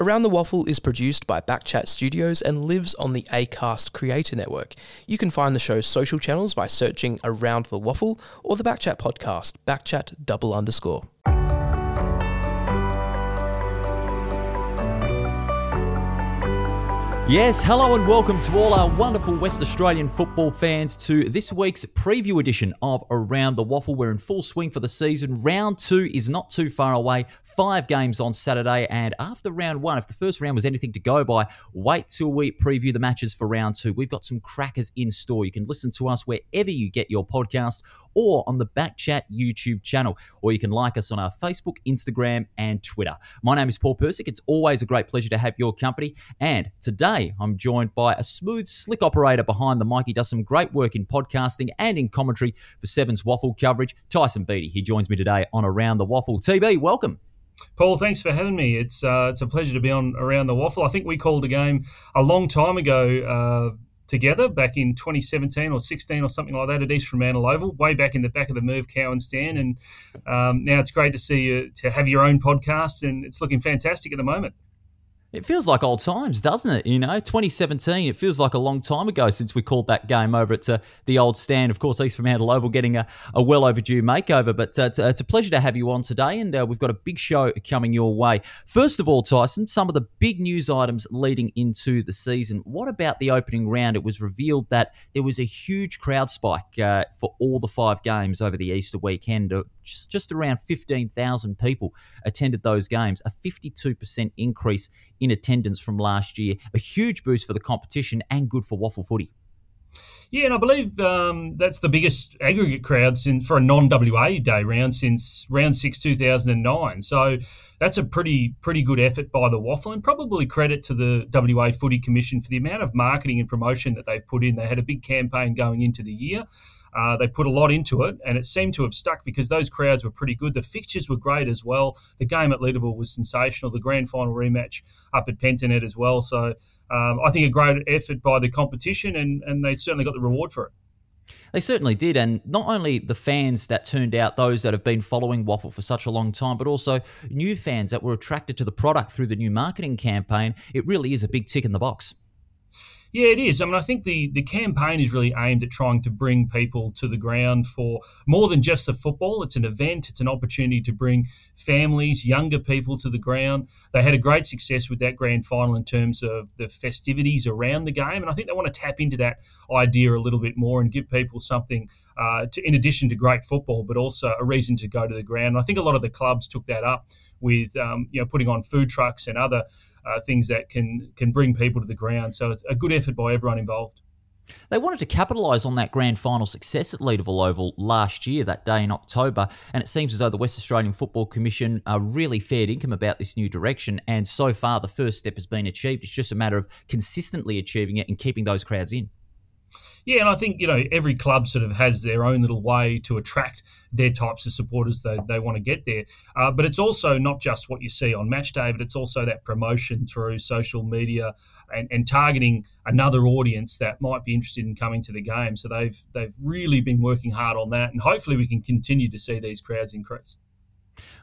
Around the Waffle is produced by Backchat Studios and lives on the ACAST Creator Network. You can find the show's social channels by searching Around the Waffle or the Backchat podcast, Backchat double underscore. Yes, hello and welcome to all our wonderful West Australian football fans to this week's preview edition of Around the Waffle. We're in full swing for the season. Round two is not too far away. Five games on Saturday, and after round one, if the first round was anything to go by, wait till we preview the matches for round two. We've got some crackers in store. You can listen to us wherever you get your podcasts or on the Backchat YouTube channel, or you can like us on our Facebook, Instagram, and Twitter. My name is Paul Persic. It's always a great pleasure to have your company. And today I'm joined by a smooth, slick operator behind the mic. He does some great work in podcasting and in commentary for Seven's Waffle coverage, Tyson Beattie. He joins me today on Around the Waffle. TB, welcome. Paul, thanks for having me. It's uh, it's a pleasure to be on Around the Waffle. I think we called a game a long time ago. Uh, together back in 2017 or 16 or something like that at East Fremantle Oval, way back in the back of the Merv Cowan stand. And um, now it's great to see you to have your own podcast, and it's looking fantastic at the moment. It feels like old times, doesn't it? You know, 2017, it feels like a long time ago since we called that game over at uh, the old stand. Of course, East Fremantle Oval getting a, a well overdue makeover. But uh, it's, it's, a pleasure to have you on today, and uh, we've got a big show coming your way. First of all, Tyson, some of the big news items leading into the season. What about the opening round? It was revealed that there was a huge crowd spike uh, for all the five games over the Easter weekend. Just, just around 15,000 people attended those games, a 52% increase in attendance from last year. A huge boost for the competition and good for waffle footy. Yeah, and I believe um, that's the biggest aggregate crowd since for a non-WA day round since round six two thousand and nine. So that's a pretty pretty good effort by the Waffle, and probably credit to the WA Footy Commission for the amount of marketing and promotion that they've put in. They had a big campaign going into the year. Uh, they put a lot into it, and it seemed to have stuck because those crowds were pretty good. The fixtures were great as well. The game at Leederville was sensational. The grand final rematch up at Pentanet as well. So um, I think a great effort by the competition, and, and they certainly got the reward for it. They certainly did. And not only the fans that turned out, those that have been following Waffle for such a long time, but also new fans that were attracted to the product through the new marketing campaign. It really is a big tick in the box. Yeah, it is. I mean, I think the, the campaign is really aimed at trying to bring people to the ground for more than just the football. It's an event, it's an opportunity to bring families, younger people to the ground. They had a great success with that grand final in terms of the festivities around the game. And I think they want to tap into that idea a little bit more and give people something uh, to, in addition to great football, but also a reason to go to the ground. And I think a lot of the clubs took that up with um, you know putting on food trucks and other uh, things that can can bring people to the ground. So it's a good effort by everyone involved. They wanted to capitalise on that grand final success at Leederville Oval last year, that day in October, and it seems as though the West Australian Football Commission are really fared income about this new direction. And so far, the first step has been achieved. It's just a matter of consistently achieving it and keeping those crowds in. Yeah, and I think you know every club sort of has their own little way to attract their types of supporters they, they want to get there. Uh, but it's also not just what you see on match day, but it's also that promotion through social media and, and targeting another audience that might be interested in coming to the game. So they've they've really been working hard on that, and hopefully we can continue to see these crowds increase.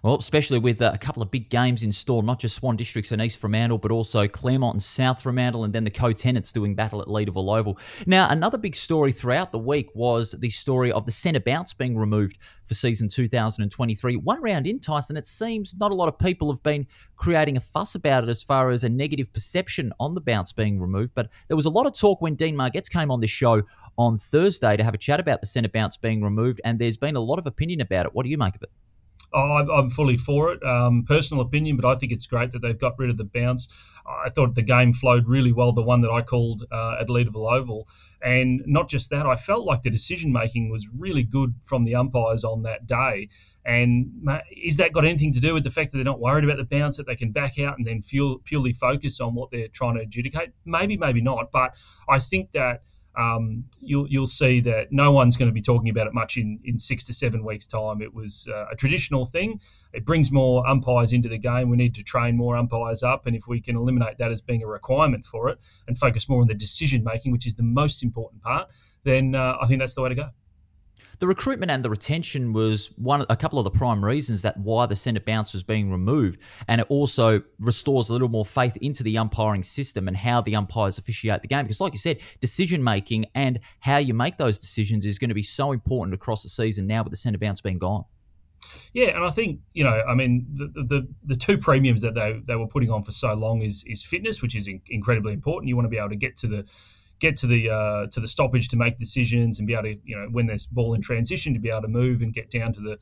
Well, especially with uh, a couple of big games in store, not just Swan Districts and East Fremantle, but also Claremont and South Fremantle, and then the co-tenants doing battle at Leederville Oval. Now, another big story throughout the week was the story of the centre bounce being removed for season 2023. One round in, Tyson, it seems not a lot of people have been creating a fuss about it as far as a negative perception on the bounce being removed, but there was a lot of talk when Dean Margetts came on this show on Thursday to have a chat about the centre bounce being removed, and there's been a lot of opinion about it. What do you make of it? I'm fully for it. Um, personal opinion, but I think it's great that they've got rid of the bounce. I thought the game flowed really well, the one that I called uh, at Leederville Oval. And not just that, I felt like the decision making was really good from the umpires on that day. And is that got anything to do with the fact that they're not worried about the bounce, that they can back out and then purely focus on what they're trying to adjudicate? Maybe, maybe not. But I think that um, you'll you'll see that no one's going to be talking about it much in, in six to seven weeks' time. It was uh, a traditional thing. It brings more umpires into the game. We need to train more umpires up, and if we can eliminate that as being a requirement for it and focus more on the decision making, which is the most important part, then uh, I think that's the way to go. The recruitment and the retention was one, a couple of the prime reasons that why the centre bounce was being removed, and it also restores a little more faith into the umpiring system and how the umpires officiate the game. Because, like you said, decision making and how you make those decisions is going to be so important across the season now with the centre bounce being gone. Yeah, and I think you know, I mean, the the, the two premiums that they, they were putting on for so long is is fitness, which is in, incredibly important. You want to be able to get to the get to the uh, to the stoppage to make decisions and be able to you know when there's ball in transition to be able to move and get down to the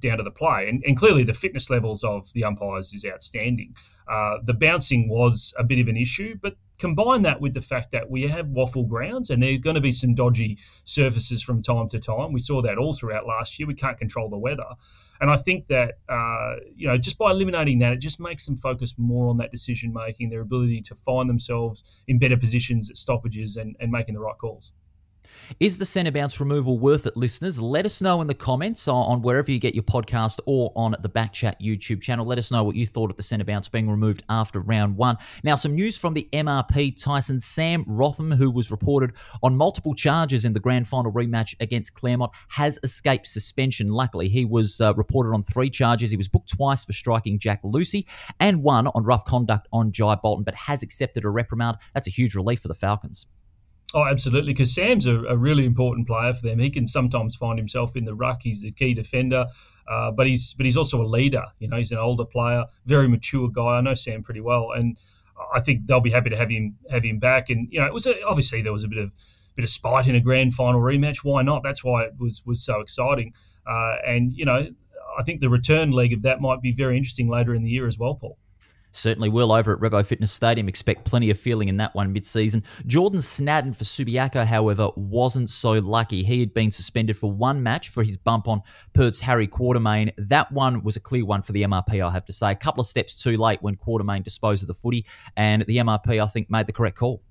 down to the play. And, and clearly, the fitness levels of the umpires is outstanding. Uh, the bouncing was a bit of an issue, but combine that with the fact that we have waffle grounds and there are going to be some dodgy surfaces from time to time. We saw that all throughout last year. We can't control the weather. And I think that, uh, you know, just by eliminating that, it just makes them focus more on that decision making, their ability to find themselves in better positions at stoppages and, and making the right calls. Is the centre bounce removal worth it, listeners? Let us know in the comments on wherever you get your podcast or on the Backchat YouTube channel. Let us know what you thought of the centre bounce being removed after round one. Now, some news from the MRP Tyson Sam Rotham, who was reported on multiple charges in the grand final rematch against Claremont, has escaped suspension. Luckily, he was uh, reported on three charges. He was booked twice for striking Jack Lucy and one on rough conduct on Jai Bolton, but has accepted a reprimand. That's a huge relief for the Falcons. Oh, absolutely. Because Sam's a, a, really important player for them. He can sometimes find himself in the ruck. He's the key defender, uh, but he's but he's also a leader. You know, he's an older player, very mature guy. I know Sam pretty well, and I think they'll be happy to have him have him back. And you know, it was a, obviously there was a bit of bit of spite in a grand final rematch. Why not? That's why it was was so exciting. Uh, and you know, I think the return leg of that might be very interesting later in the year as well, Paul. Certainly will over at Revo Fitness Stadium. Expect plenty of feeling in that one mid season. Jordan Snadden for Subiaco, however, wasn't so lucky. He had been suspended for one match for his bump on Perth's Harry Quartermain. That one was a clear one for the MRP, I have to say. A couple of steps too late when Quartermain disposed of the footy, and the MRP, I think, made the correct call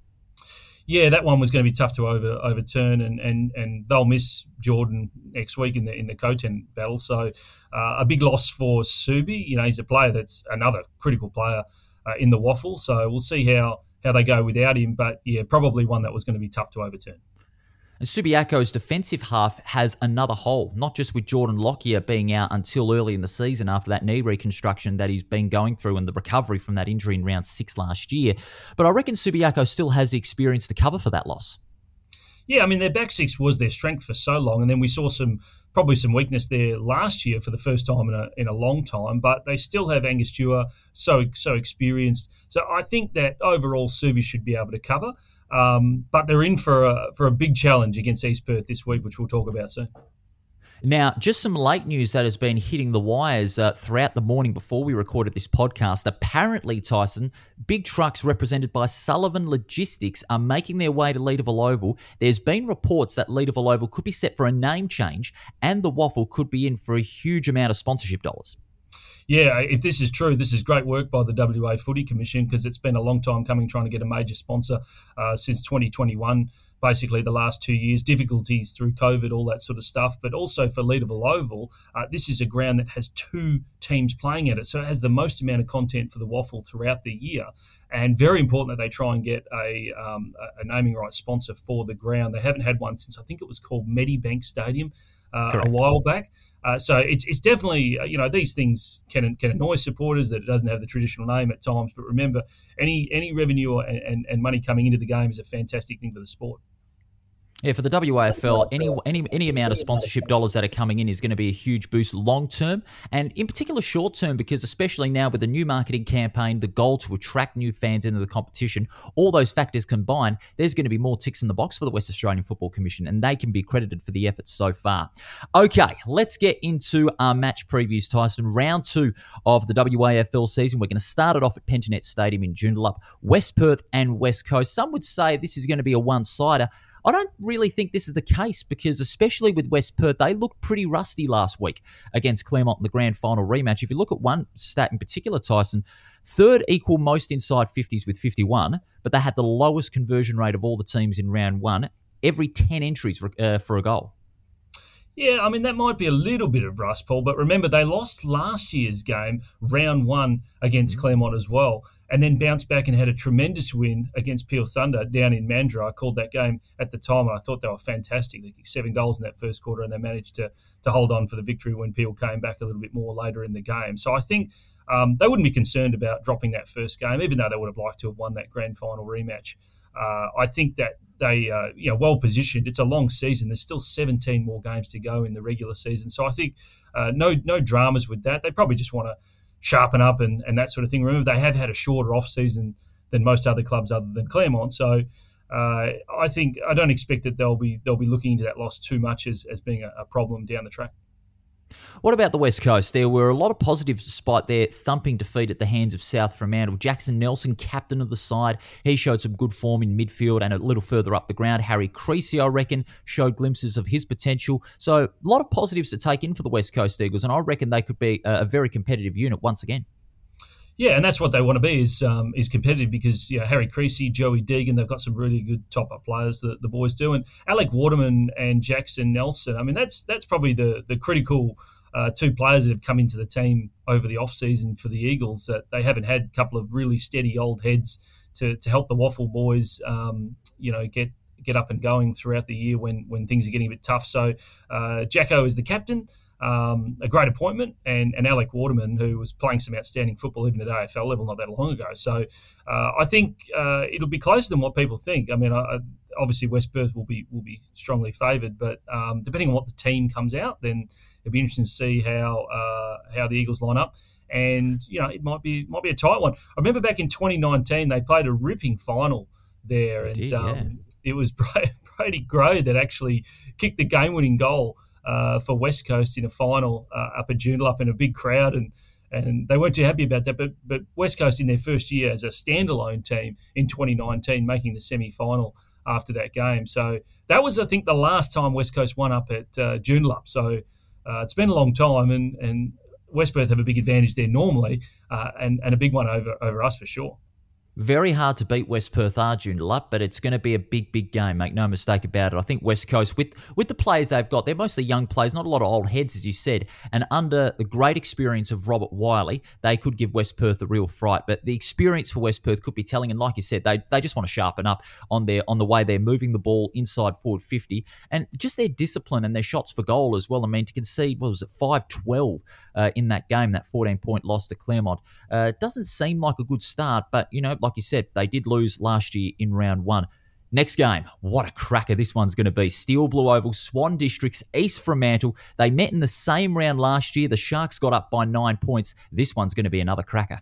yeah, that one was going to be tough to over overturn, and and and they'll miss Jordan next week in the in the Coten battle. So uh, a big loss for Subi. You know, he's a player that's another critical player uh, in the waffle. So we'll see how how they go without him. But yeah, probably one that was going to be tough to overturn. And Subiaco's defensive half has another hole, not just with Jordan Lockyer being out until early in the season after that knee reconstruction that he's been going through and the recovery from that injury in round six last year, but I reckon Subiaco still has the experience to cover for that loss. Yeah, I mean their back six was their strength for so long, and then we saw some probably some weakness there last year for the first time in a in a long time. But they still have Angus Dewar, so so experienced. So I think that overall Subi should be able to cover. Um, but they're in for a, for a big challenge against East Perth this week, which we'll talk about soon. Now, just some late news that has been hitting the wires uh, throughout the morning before we recorded this podcast. Apparently, Tyson, big trucks represented by Sullivan Logistics are making their way to Leederville Oval. There's been reports that Leederville Oval could be set for a name change, and the waffle could be in for a huge amount of sponsorship dollars yeah, if this is true, this is great work by the WA Footy Commission because it's been a long time coming trying to get a major sponsor uh, since 2021. Basically, the last two years, difficulties through COVID, all that sort of stuff. But also for Leederville Oval, uh, this is a ground that has two teams playing at it. So it has the most amount of content for the waffle throughout the year. And very important that they try and get a, um, a naming rights sponsor for the ground. They haven't had one since I think it was called Medibank Stadium uh, a while back. Uh, so it's, it's definitely uh, you know these things can can annoy supporters that it doesn't have the traditional name at times. But remember, any any revenue and, and, and money coming into the game is a fantastic thing for the sport. Yeah, for the WAFL, any any any amount of sponsorship dollars that are coming in is going to be a huge boost long term, and in particular short term, because especially now with the new marketing campaign, the goal to attract new fans into the competition, all those factors combined, there's going to be more ticks in the box for the West Australian Football Commission, and they can be credited for the efforts so far. Okay, let's get into our match previews, Tyson. Round two of the WAFL season. We're going to start it off at Pentanet Stadium in Joondalup, West Perth and West Coast. Some would say this is going to be a one-sider. I don't really think this is the case because, especially with West Perth, they looked pretty rusty last week against Claremont in the grand final rematch. If you look at one stat in particular, Tyson, third equal most inside 50s with 51, but they had the lowest conversion rate of all the teams in round one, every 10 entries uh, for a goal. Yeah, I mean, that might be a little bit of rust, Paul, but remember, they lost last year's game, round one, against mm-hmm. Claremont as well. And then bounced back and had a tremendous win against Peel Thunder down in Mandurah. I called that game at the time, and I thought they were fantastic. They kicked seven goals in that first quarter, and they managed to to hold on for the victory when Peel came back a little bit more later in the game. So I think um, they wouldn't be concerned about dropping that first game, even though they would have liked to have won that grand final rematch. Uh, I think that they, uh, you know, well positioned. It's a long season. There's still 17 more games to go in the regular season, so I think uh, no no dramas with that. They probably just want to sharpen up and, and that sort of thing. Remember, they have had a shorter off season than most other clubs other than Claremont, so. Uh, I think I don't expect that they'll be they'll be looking into that loss too much as, as being a, a problem down the track. What about the West Coast? There were a lot of positives despite their thumping defeat at the hands of South Fremantle. Jackson Nelson, captain of the side, he showed some good form in midfield and a little further up the ground. Harry Creasy, I reckon, showed glimpses of his potential. So a lot of positives to take in for the West Coast Eagles, and I reckon they could be a very competitive unit once again. Yeah, and that's what they want to be is um, is competitive because you know, Harry Creasy, Joey Deegan, they've got some really good top up players that the boys do, and Alec Waterman and Jackson Nelson. I mean, that's that's probably the the critical uh, two players that have come into the team over the off season for the Eagles that they haven't had a couple of really steady old heads to, to help the Waffle boys, um, you know, get get up and going throughout the year when when things are getting a bit tough. So uh, Jacko is the captain. Um, a great appointment, and, and Alec Waterman, who was playing some outstanding football even at AFL level not that long ago. So uh, I think uh, it'll be closer than what people think. I mean, I, obviously West Perth will be will be strongly favoured, but um, depending on what the team comes out, then it'll be interesting to see how uh, how the Eagles line up. And you know, it might be might be a tight one. I remember back in 2019 they played a ripping final there, and did, um, yeah. it was Brady Gray that actually kicked the game-winning goal uh, for West Coast in a final uh, up at Joondalup in a big crowd and and they weren't too happy about that. But but West Coast in their first year as a standalone team in 2019, making the semi final after that game. So that was, I think, the last time West Coast won up at uh, Joondalup. So uh, it's been a long time, and and West Perth have a big advantage there normally, uh, and and a big one over over us for sure. Very hard to beat West Perth are Joondalup, but it's going to be a big, big game. Make no mistake about it. I think West Coast, with with the players they've got, they're mostly young players, not a lot of old heads, as you said. And under the great experience of Robert Wiley, they could give West Perth a real fright. But the experience for West Perth could be telling. And like you said, they they just want to sharpen up on their on the way they're moving the ball inside forward fifty, and just their discipline and their shots for goal as well. I mean, to concede what was it five twelve uh, in that game, that fourteen point loss to Claremont, uh, doesn't seem like a good start. But you know, like you said, they did lose last year in round one. Next game, what a cracker this one's going to be. Steel Blue Oval, Swan Districts, East Fremantle. They met in the same round last year. The Sharks got up by nine points. This one's going to be another cracker.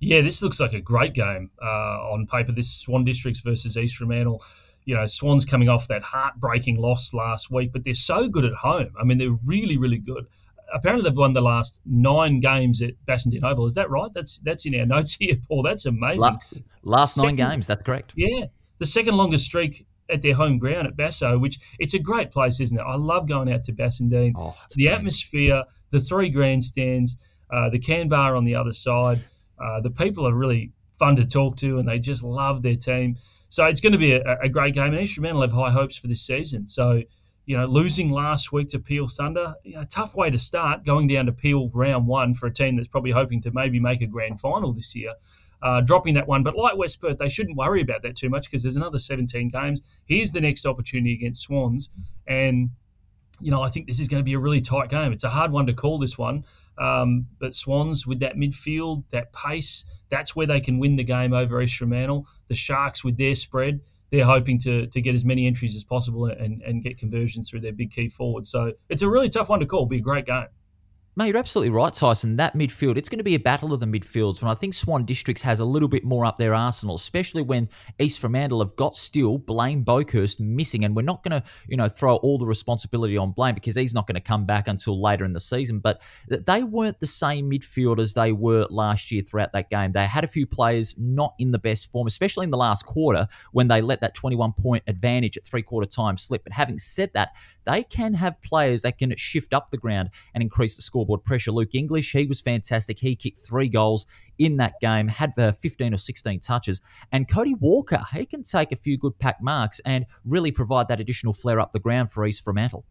Yeah, this looks like a great game uh, on paper. This Swan Districts versus East Fremantle. You know, Swans coming off that heartbreaking loss last week, but they're so good at home. I mean, they're really, really good apparently they've won the last nine games at Bassendean Oval. Is that right? That's that's in our notes here, Paul. That's amazing. La- last second, nine games. That's correct. Yeah, the second longest streak at their home ground at Basso, which it's a great place, isn't it? I love going out to Bassendean. Oh, the amazing. atmosphere, the three grandstands, uh, the can bar on the other side. Uh, the people are really fun to talk to, and they just love their team. So it's going to be a, a great game. And Fremantle have high hopes for this season. So you know, losing last week to Peel Thunder, you know, tough way to start going down to Peel round one for a team that's probably hoping to maybe make a grand final this year. Uh, dropping that one, but like West Perth, they shouldn't worry about that too much because there's another 17 games. Here's the next opportunity against Swans, and you know I think this is going to be a really tight game. It's a hard one to call this one, um, but Swans with that midfield, that pace, that's where they can win the game over East Fremantle. The Sharks with their spread, they're hoping to to get as many entries as possible and, and get conversions through their big key forwards. So it's a really tough one to call. It'll be a great game. Mate, you're absolutely right, Tyson. That midfield, it's going to be a battle of the midfields. When I think Swan Districts has a little bit more up their arsenal, especially when East Fremantle have got still Blaine Boekhorst missing, and we're not going to, you know, throw all the responsibility on Blaine because he's not going to come back until later in the season. But they weren't the same midfield as they were last year throughout that game. They had a few players not in the best form, especially in the last quarter when they let that 21 point advantage at three quarter time slip. But having said that, they can have players that can shift up the ground and increase the scoreboard pressure. Luke English, he was fantastic. He kicked three goals in that game, had uh, 15 or 16 touches. And Cody Walker, he can take a few good pack marks and really provide that additional flare up the ground for East Fremantle.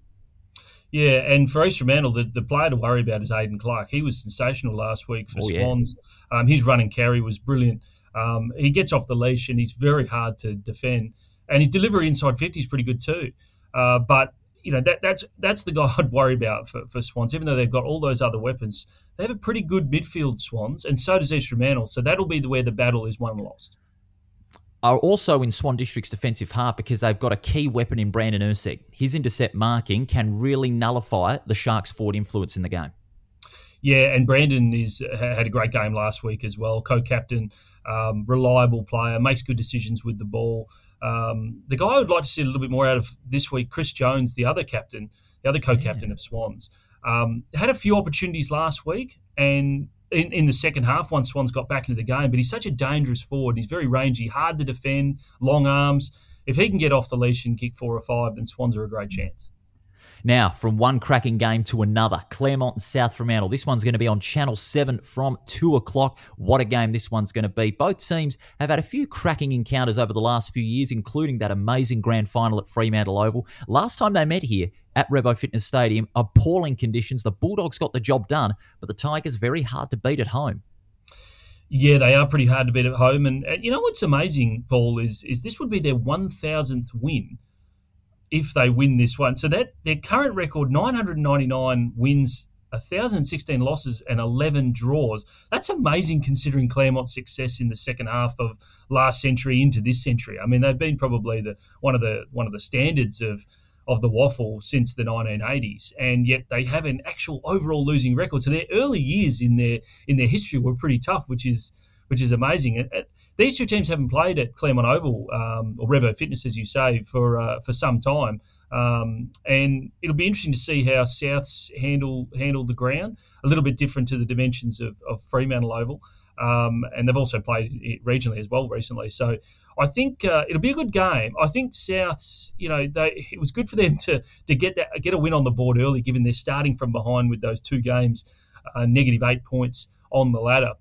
Yeah, and for East Fremantle, the, the player to worry about is Aiden Clark. He was sensational last week for oh, Swans. Yeah. Um, his running carry was brilliant. Um, he gets off the leash and he's very hard to defend. And his delivery inside 50 is pretty good too. Uh, but you know that that's that's the guy I'd worry about for, for Swans. Even though they've got all those other weapons, they have a pretty good midfield Swans, and so does Fremantle. So that'll be the, where the battle is won lost. Are also in Swan District's defensive half because they've got a key weapon in Brandon Ursek. His intercept marking can really nullify the Sharks' forward influence in the game. Yeah, and Brandon is had a great game last week as well. Co-captain, um, reliable player, makes good decisions with the ball. Um, the guy I would like to see a little bit more out of this week, Chris Jones, the other captain, the other co-captain yeah. of Swans, um, had a few opportunities last week, and in, in the second half, once Swans got back into the game. But he's such a dangerous forward. He's very rangy, hard to defend, long arms. If he can get off the leash and kick four or five, then Swans are a great chance. Now, from one cracking game to another, Claremont and South Fremantle. This one's going to be on Channel 7 from 2 o'clock. What a game this one's going to be. Both teams have had a few cracking encounters over the last few years, including that amazing grand final at Fremantle Oval. Last time they met here at Revo Fitness Stadium, appalling conditions. The Bulldogs got the job done, but the Tigers very hard to beat at home. Yeah, they are pretty hard to beat at home. And, and you know what's amazing, Paul, is is this would be their 1,000th win if they win this one. So that their current record 999 wins, 1,016 losses, and 11 draws. That's amazing considering Claremont's success in the second half of last century into this century. I mean, they've been probably the one of the one of the standards of of the waffle since the 1980s, and yet they have an actual overall losing record. So their early years in their in their history were pretty tough, which is which is amazing. These two teams haven't played at Claremont Oval um, or Revo Fitness, as you say, for uh, for some time, um, and it'll be interesting to see how Souths handle handle the ground. A little bit different to the dimensions of, of Fremantle Oval, um, and they've also played it regionally as well recently. So I think uh, it'll be a good game. I think Souths, you know, they, it was good for them to to get that get a win on the board early, given they're starting from behind with those two games, uh, negative eight points on the ladder.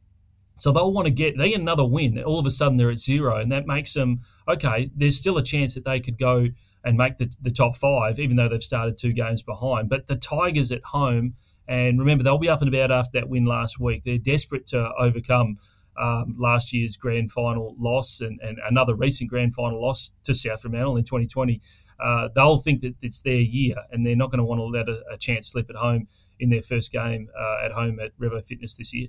So they'll want to get they get another win. All of a sudden they're at zero, and that makes them okay. There's still a chance that they could go and make the, the top five, even though they've started two games behind. But the Tigers at home, and remember they'll be up and about after that win last week. They're desperate to overcome um, last year's grand final loss and, and another recent grand final loss to South Fremantle in 2020. Uh, they'll think that it's their year, and they're not going to want to let a, a, chance slip at home in their first game uh, at home at Revo Fitness this year.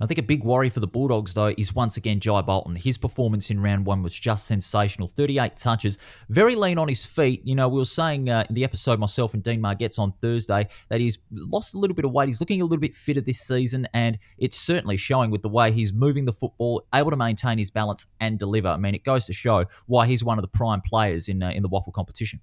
I think a big worry for the Bulldogs, though, is once again Jai Bolton. His performance in round one was just sensational 38 touches, very lean on his feet. You know, we were saying uh, in the episode, myself and Dean Margetts on Thursday, that he's lost a little bit of weight. He's looking a little bit fitter this season, and it's certainly showing with the way he's moving the football, able to maintain his balance and deliver. I mean, it goes to show why he's one of the prime players in, uh, in the waffle competition.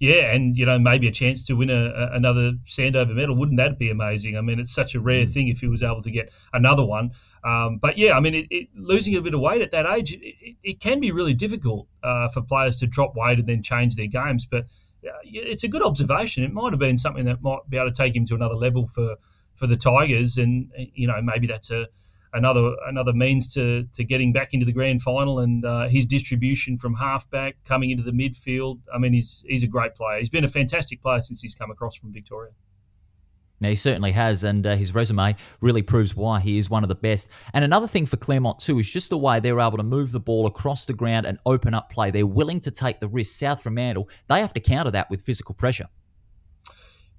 Yeah, and you know maybe a chance to win a, a, another Sandover medal. Wouldn't that be amazing? I mean, it's such a rare mm. thing if he was able to get another one. Um, but yeah, I mean, it, it, losing a bit of weight at that age, it, it can be really difficult uh, for players to drop weight and then change their games. But uh, it's a good observation. It might have been something that might be able to take him to another level for for the Tigers, and you know maybe that's a another another means to to getting back into the grand final and uh, his distribution from halfback coming into the midfield. I mean, he's he's a great player. He's been a fantastic player since he's come across from Victoria. Now, he certainly has, and uh, his resume really proves why he is one of the best. And another thing for Claremont, too, is just the way they're able to move the ball across the ground and open up play. They're willing to take the risk. South Fremantle, they have to counter that with physical pressure.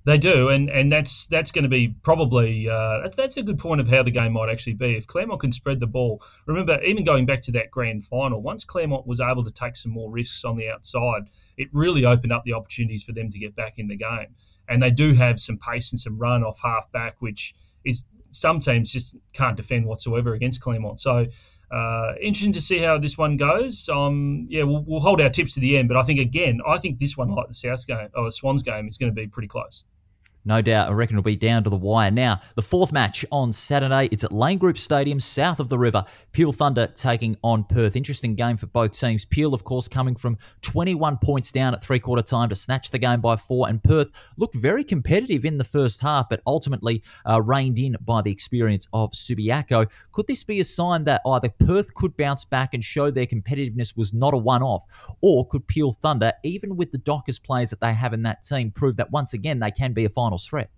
They do, and, and that's that's going to be probably uh, that's, that's a good point of how the game might actually be. If Claremont can spread the ball, remember even going back to that grand final, once Claremont was able to take some more risks on the outside, it really opened up the opportunities for them to get back in the game. And they do have some pace and some run off half back, which is some teams just can't defend whatsoever against Claremont. So uh, interesting to see how this one goes. Um, yeah, we'll, we'll, hold our tips to the end, but I think again, I think this one, like the South game or the Swans game, is going to be pretty close. No doubt. I reckon it'll be down to the wire. Now, the fourth match on Saturday, it's at Lane Group Stadium, south of the river. Peel Thunder taking on Perth. Interesting game for both teams. Peel, of course, coming from 21 points down at three quarter time to snatch the game by four. And Perth looked very competitive in the first half, but ultimately uh, reined in by the experience of Subiaco. Could this be a sign that either Perth could bounce back and show their competitiveness was not a one off, or could Peel Thunder, even with the Dockers players that they have in that team, prove that once again they can be a finals threat?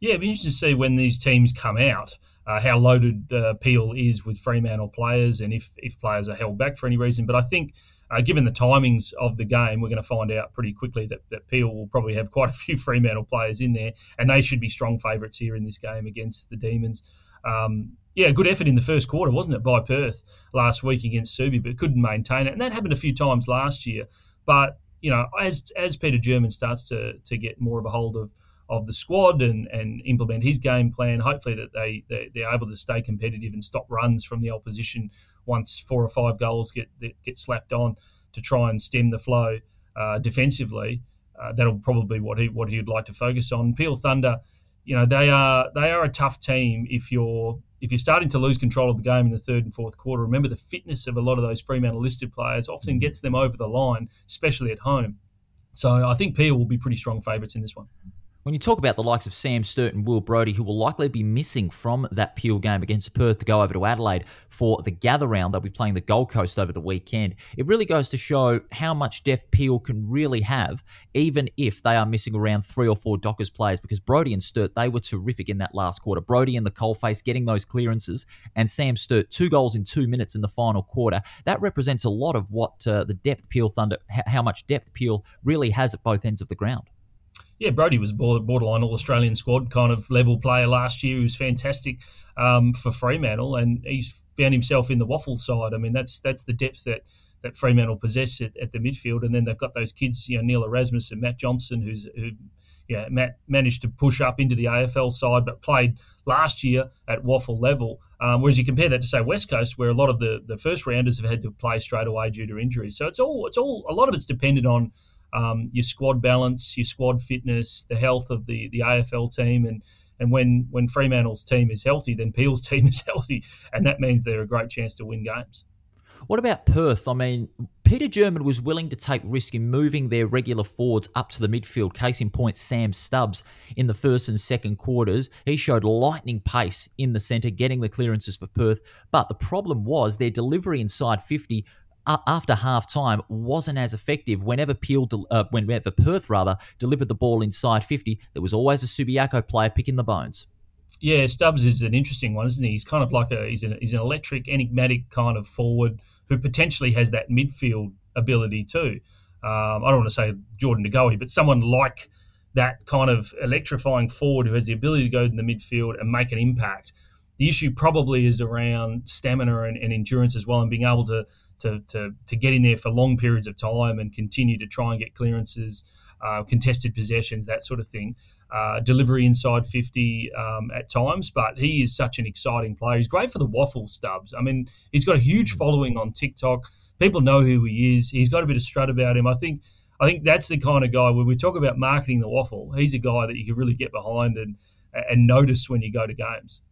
Yeah, it'd be interesting to see when these teams come out. Uh, how loaded uh, Peel is with Fremantle players, and if if players are held back for any reason. But I think, uh, given the timings of the game, we're going to find out pretty quickly that, that Peel will probably have quite a few Fremantle players in there, and they should be strong favourites here in this game against the Demons. Um, yeah, good effort in the first quarter, wasn't it, by Perth last week against Subi, but couldn't maintain it, and that happened a few times last year. But you know, as as Peter German starts to to get more of a hold of of the squad and, and implement his game plan. Hopefully that they, they they're able to stay competitive and stop runs from the opposition once four or five goals get get slapped on to try and stem the flow uh, defensively. Uh, that'll probably be what he what he'd like to focus on. Peel Thunder, you know they are they are a tough team if you're if you're starting to lose control of the game in the third and fourth quarter. Remember the fitness of a lot of those Fremantle listed players often mm. gets them over the line, especially at home. So I think Peel will be pretty strong favourites in this one. When you talk about the likes of Sam Sturt and Will Brodie, who will likely be missing from that Peel game against Perth to go over to Adelaide for the gather round, they'll be playing the Gold Coast over the weekend. It really goes to show how much depth Peel can really have, even if they are missing around three or four Dockers players, because Brodie and Sturt, they were terrific in that last quarter. Brodie in the coalface getting those clearances, and Sam Sturt, two goals in two minutes in the final quarter. That represents a lot of what uh, the depth Peel Thunder, how much depth Peel really has at both ends of the ground yeah, Brodie was borderline All Australian squad kind of level player last year. He was fantastic um, for Fremantle, and he's found himself in the waffle side. I mean, that's that's the depth that that Fremantle possess at, at the midfield, and then they've got those kids, you know, Neil Erasmus and Matt Johnson, who's who, yeah, Matt managed to push up into the AFL side, but played last year at waffle level. Um, whereas you compare that to say West Coast, where a lot of the, the first rounders have had to play straight away due to injuries. So it's all it's all a lot of it's dependent on um, your squad balance, your squad fitness, the health of the the AFL team, and and when when Fremantle's team is healthy, then Peel's team is healthy, and that means they're a great chance to win games. What about Perth? I mean, Peter German was willing to take risk in moving their regular forwards up to the midfield. Case in point, Sam Stubbs in the first and second quarters. He showed lightning pace in the centre, getting the clearances for Perth. But the problem was their delivery inside 50 after half time wasn't as effective. Whenever Peel, uh, whenever Perth rather delivered the ball inside 50, there was always a Subiaco player picking the bones. Yeah, Stubbs is an interesting one, isn't he? He's kind of like a he's an, he's an electric, enigmatic kind of forward who potentially has that midfield ability too. Um, I don't want to say Jordan De Goey, but someone like that kind of electrifying forward who has the ability to go in the midfield and make an impact. The issue probably is around stamina and, and endurance as well, and being able to to, to, to get in there for long periods of time and continue to try and get clearances, uh, contested possessions, that sort of thing. Uh, delivery inside 50 um, at times, but he is such an exciting player. He's great for the waffle Stubbs. I mean, he's got a huge following on TikTok. People know who he is. He's got a bit of strut about him. I think I think that's the kind of guy when we talk about marketing the waffle, he's a guy that you can really get behind and and notice when you go to games.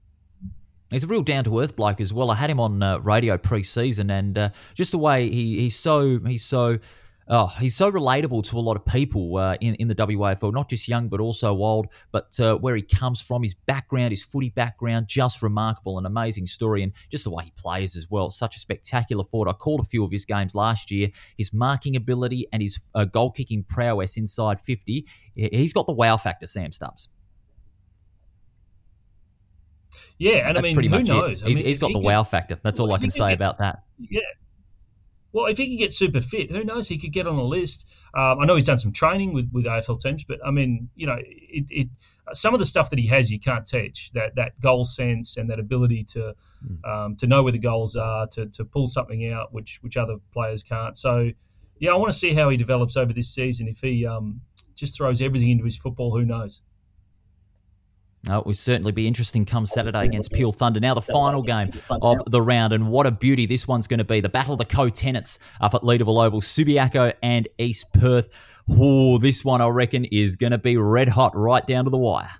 He's a real down to earth bloke as well. I had him on uh, radio pre-season, and uh, just the way he, he's so he's so oh, he's so relatable to a lot of people uh, in in the WAFL, not just young but also old. But uh, where he comes from, his background, his footy background, just remarkable, an amazing story, and just the way he plays as well. Such a spectacular forward. I called a few of his games last year. His marking ability and his uh, goal kicking prowess inside fifty. He's got the wow factor, Sam Stubbs. Yeah, and That's I mean, pretty who much knows? It. I mean, he's got he the can- wow factor. That's all I can can say get- about that. Yeah. Well, if he can get super fit, who knows? He could get on a list. Um, I know he's done some training with, with AFL teams, but I mean, you know, it, it some of the stuff that he has you can't teach. That that goal sense and that ability to Hmm. um, to know where the goals are, to, to pull something out, which which other players can't. So, yeah, I want to see how he develops over this season. If he um, just throws everything into his football, who knows? Oh, it will certainly be interesting come Saturday against Peel Thunder. Now the final game of the round, and what a beauty this one's going to be. The battle of the co-tenants up at Leederville Oval, Subiaco and East Perth. Oh, this one I reckon is going to be red hot right down to the wire.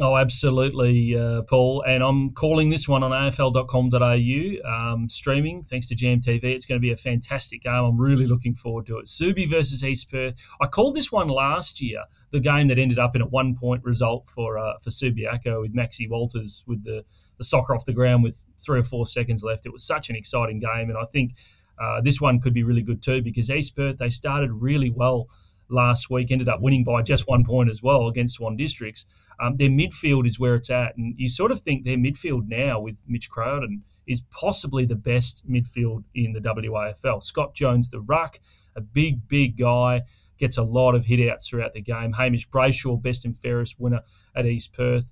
Oh, absolutely, uh, Paul. And I'm calling this one on afl.com.au, um, streaming thanks to GMTV. It's going to be a fantastic game. I'm really looking forward to it. Subi versus East Perth. I called this one last year, the game that ended up in a one point result for uh, for Subiaco with Maxi Walters with the, the soccer off the ground with three or four seconds left. It was such an exciting game. And I think uh, this one could be really good too because East Perth, they started really well last week, ended up winning by just one point as well against Swan Districts. Um, their midfield is where it's at, and you sort of think their midfield now with Mitch Crowden is possibly the best midfield in the WAFL. Scott Jones, the ruck, a big, big guy, gets a lot of hitouts throughout the game. Hamish Brayshaw, best and fairest winner at East Perth.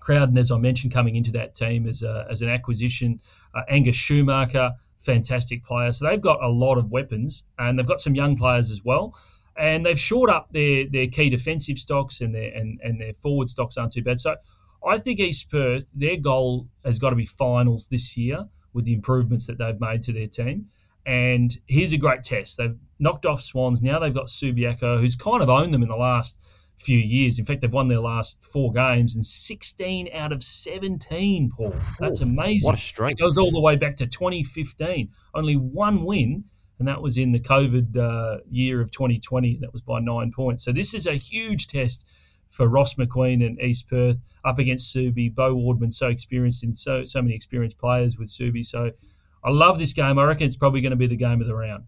Crowden, as I mentioned, coming into that team as, a, as an acquisition. Uh, Angus Schumacher, fantastic player. So they've got a lot of weapons, and they've got some young players as well and they've shored up their their key defensive stocks and their and, and their forward stocks aren't too bad. So I think East Perth, their goal has got to be finals this year with the improvements that they've made to their team. And here's a great test. They've knocked off Swans. Now they've got Subiaco, who's kind of owned them in the last few years. In fact, they've won their last four games and 16 out of 17, Paul. That's amazing. What a streak. It goes all the way back to 2015. Only one win and that was in the COVID uh, year of 2020. That was by nine points. So this is a huge test for Ross McQueen and East Perth up against Subi. Bo Wardman, so experienced and so so many experienced players with Subi. So I love this game. I reckon it's probably going to be the game of the round.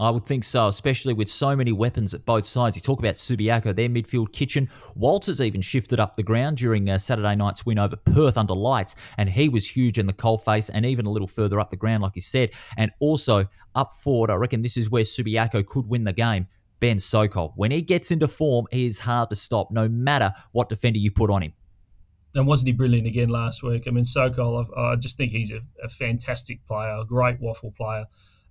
I would think so, especially with so many weapons at both sides. You talk about Subiaco, their midfield kitchen. Walters even shifted up the ground during uh, Saturday night's win over Perth under lights, and he was huge in the coalface and even a little further up the ground, like you said. And also up forward, I reckon this is where Subiaco could win the game. Ben Sokol. When he gets into form, he is hard to stop, no matter what defender you put on him. And wasn't he brilliant again last week? I mean, Sokol, I, just think he's a, a fantastic player, a great waffle player.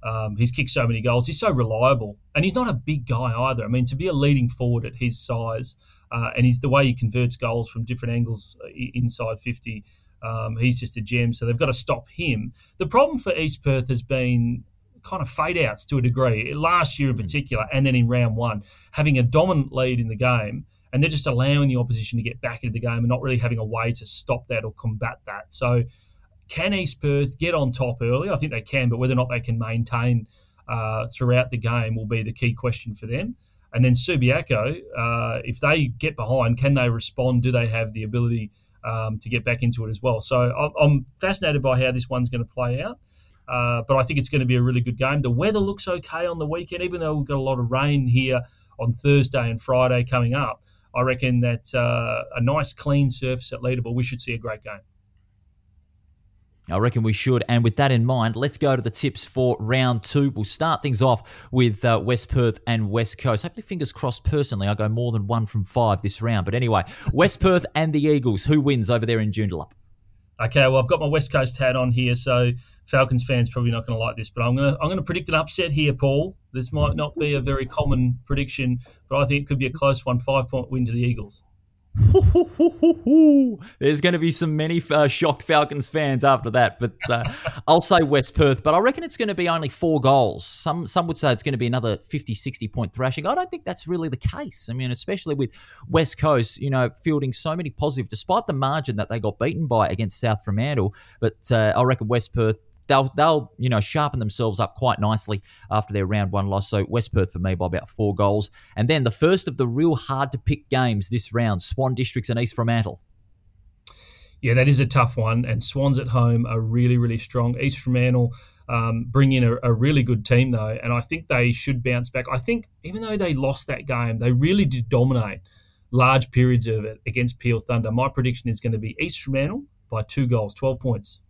Um, he's kicked so many goals. He's so reliable, and he's not a big guy either. I mean, to be a leading forward at his size, uh, and he's the way he converts goals from different angles uh, inside fifty. Um, he's just a gem. So they've got to stop him. The problem for East Perth has been kind of fade outs to a degree. Last year in hmm. particular, and then in round one, having a dominant lead in the game, and they're just allowing the opposition to get back into the game and not really having a way to stop that or combat that. So can East Perth get on top early? I think they can, but whether or not they can maintain uh, throughout the game will be the key question for them. And then Subiaco, uh, if they get behind, can they respond? Do they have the ability um, to get back into it as well? So I'm fascinated by how this one's going to play out. Uh, but I think it's going to be a really good game. The weather looks okay on the weekend, even though we've got a lot of rain here on Thursday and Friday coming up. I reckon that uh, a nice clean surface at Leederville, we should see a great game. I reckon we should. And with that in mind, let's go to the tips for round two. We'll start things off with uh, West Perth and West Coast. Hopefully, fingers crossed, personally, I go more than one from five this round. But anyway, West Perth and the Eagles. Who wins over there in Joondalup? Okay, well, I've got my West Coast hat on here, so Falcons fans probably not going to like this, but I'm going to I'm going to predict an upset here, Paul. This might not be a very common prediction, but I think it could be a close one, five point win to the Eagles. There's going to be some many uh, shocked Falcons fans after that, but uh, I'll say West Perth. But I reckon it's going to be only four goals. Some some would say it's going to be another 50, 60 point thrashing. I don't think that's really the case. I mean, especially with West Coast, you know, fielding so many positive, despite the margin that they got beaten by against South Fremantle. But uh, I reckon West Perth they'll they'll you know sharpen themselves up quite nicely after their round one loss. So West Perth for me by about four goals, and then the first of the real hard to pick games this round: Swan Districts and East Fremantle. Yeah, that is a tough one, and Swans at home are really really strong. East Fremantle. Um, bring in a, a, really good team though, and I think they should bounce back. I think even though they lost that game, they really did dominate large periods of it against Peel Thunder. My prediction is going to be East Fremantle by two goals, twelve points.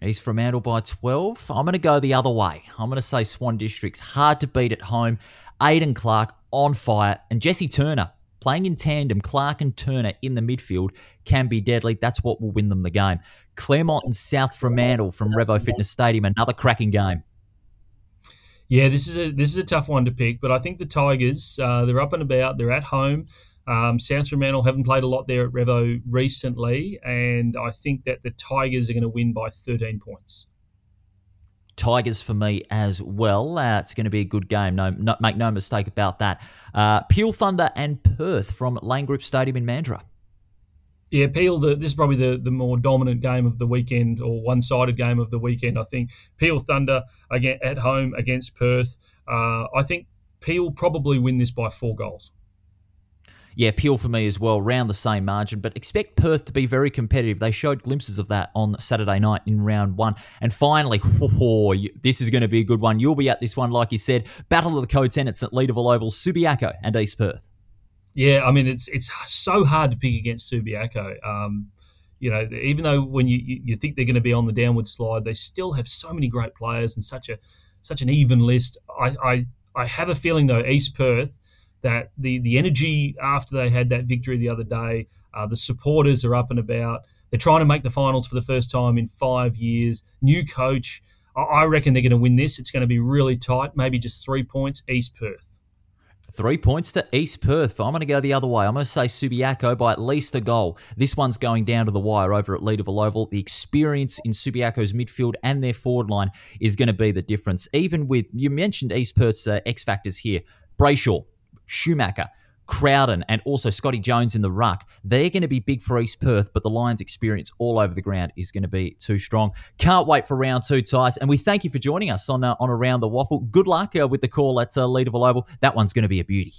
He's Fremantle by 12. I'm going to go the other way. I'm going to say Swan District's hard to beat at home. Aidan Clark on fire. And Jesse Turner playing in tandem, Clark and Turner in the midfield can be deadly. That's what will win them the game. Claremont and South Fremantle from Revo Fitness Stadium, another cracking game. Yeah, this is a this is a tough one to pick, but I think the Tigers uh, they're up and about. They're at home. Um, South Fremantle haven't played a lot there at Revo recently, and I think that the Tigers are going to win by 13 points. Tigers for me as well. Uh, it's going to be a good game. No, no, make no mistake about that. Uh, Peel Thunder and Perth from Lane Group Stadium in Mandurah. Yeah, Peel. The, this is probably the, the more dominant game of the weekend, or one-sided game of the weekend. I think Peel Thunder again at home against Perth. Uh, I think Peel probably win this by four goals yeah, Peel for me as well, round the same margin. But expect Perth to be very competitive. They showed glimpses of that on Saturday night in round one. And finally, oh, this is going to be a good one. You'll be at this one, like you said. Battle of the co-tenants at Leederville Oval, Subiaco and East Perth. Yeah, I mean it's it's so hard to pick against Subiaco. Um, you know, even though when you, you think they're going to be on the downward slide, they still have so many great players and such a such an even list. I I, I have a feeling though East Perth that the the energy after they had that victory the other day, uh, the supporters are up and about. They're trying to make the finals for the first time in five years. New coach. I reckon they're going to win this. It's going to be really tight, maybe just three points, East Perth. Three points to East Perth, but I'm going to go the other way. I'm going to say Subiaco by at least a goal. This one's going down to the wire over at Leederville Oval. The experience in Subiaco's midfield and their forward line is going to be the difference. Even with, you mentioned East Perth's uh, X factors here. Brayshaw, Schumacher, Crowden, and also Scotty Jones in the ruck. They're going to be big for East Perth, but the Lions' experience all over the ground is going to be too strong. Can't wait for round two, Tice. And we thank you for joining us on uh, on Around the WAFL. Good luck uh, with the call at uh, Leederville Oval. That one's going to be a beauty.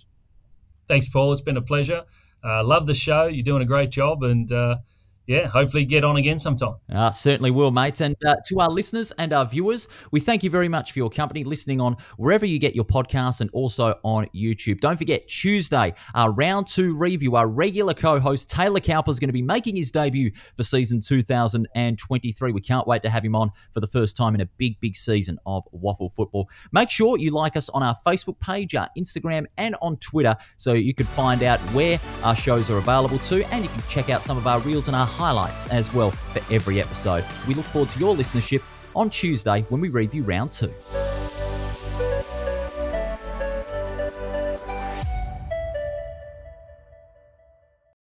Thanks, Paul. It's been a pleasure. Uh, love the show. You're doing a great job, and uh, yeah, hopefully get on again sometime. Uh, certainly will, mate. And uh, to our listeners and our viewers, we thank you very much for your company, listening on wherever you get your podcasts and also on YouTube. Don't forget, Tuesday, our round two review, our regular co host, Taylor Cowper, is going to be making his debut for season 2023. We can't wait to have him on for the first time in a big, big season of WAFL Football. Make sure you like us on our Facebook page, our Instagram, and on Twitter so you can find out where our shows are available to, and you can check out some of our reels and our highlights as well for every episode. We look forward to your listenership on Tuesday when we review round two.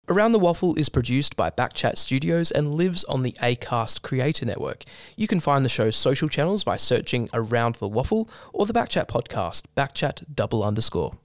Around the WAFL is produced by Backchat Studios and lives on the ACAST Creator Network. You can find the show's social channels by searching Around the WAFL or the Backchat podcast, Backchat double underscore.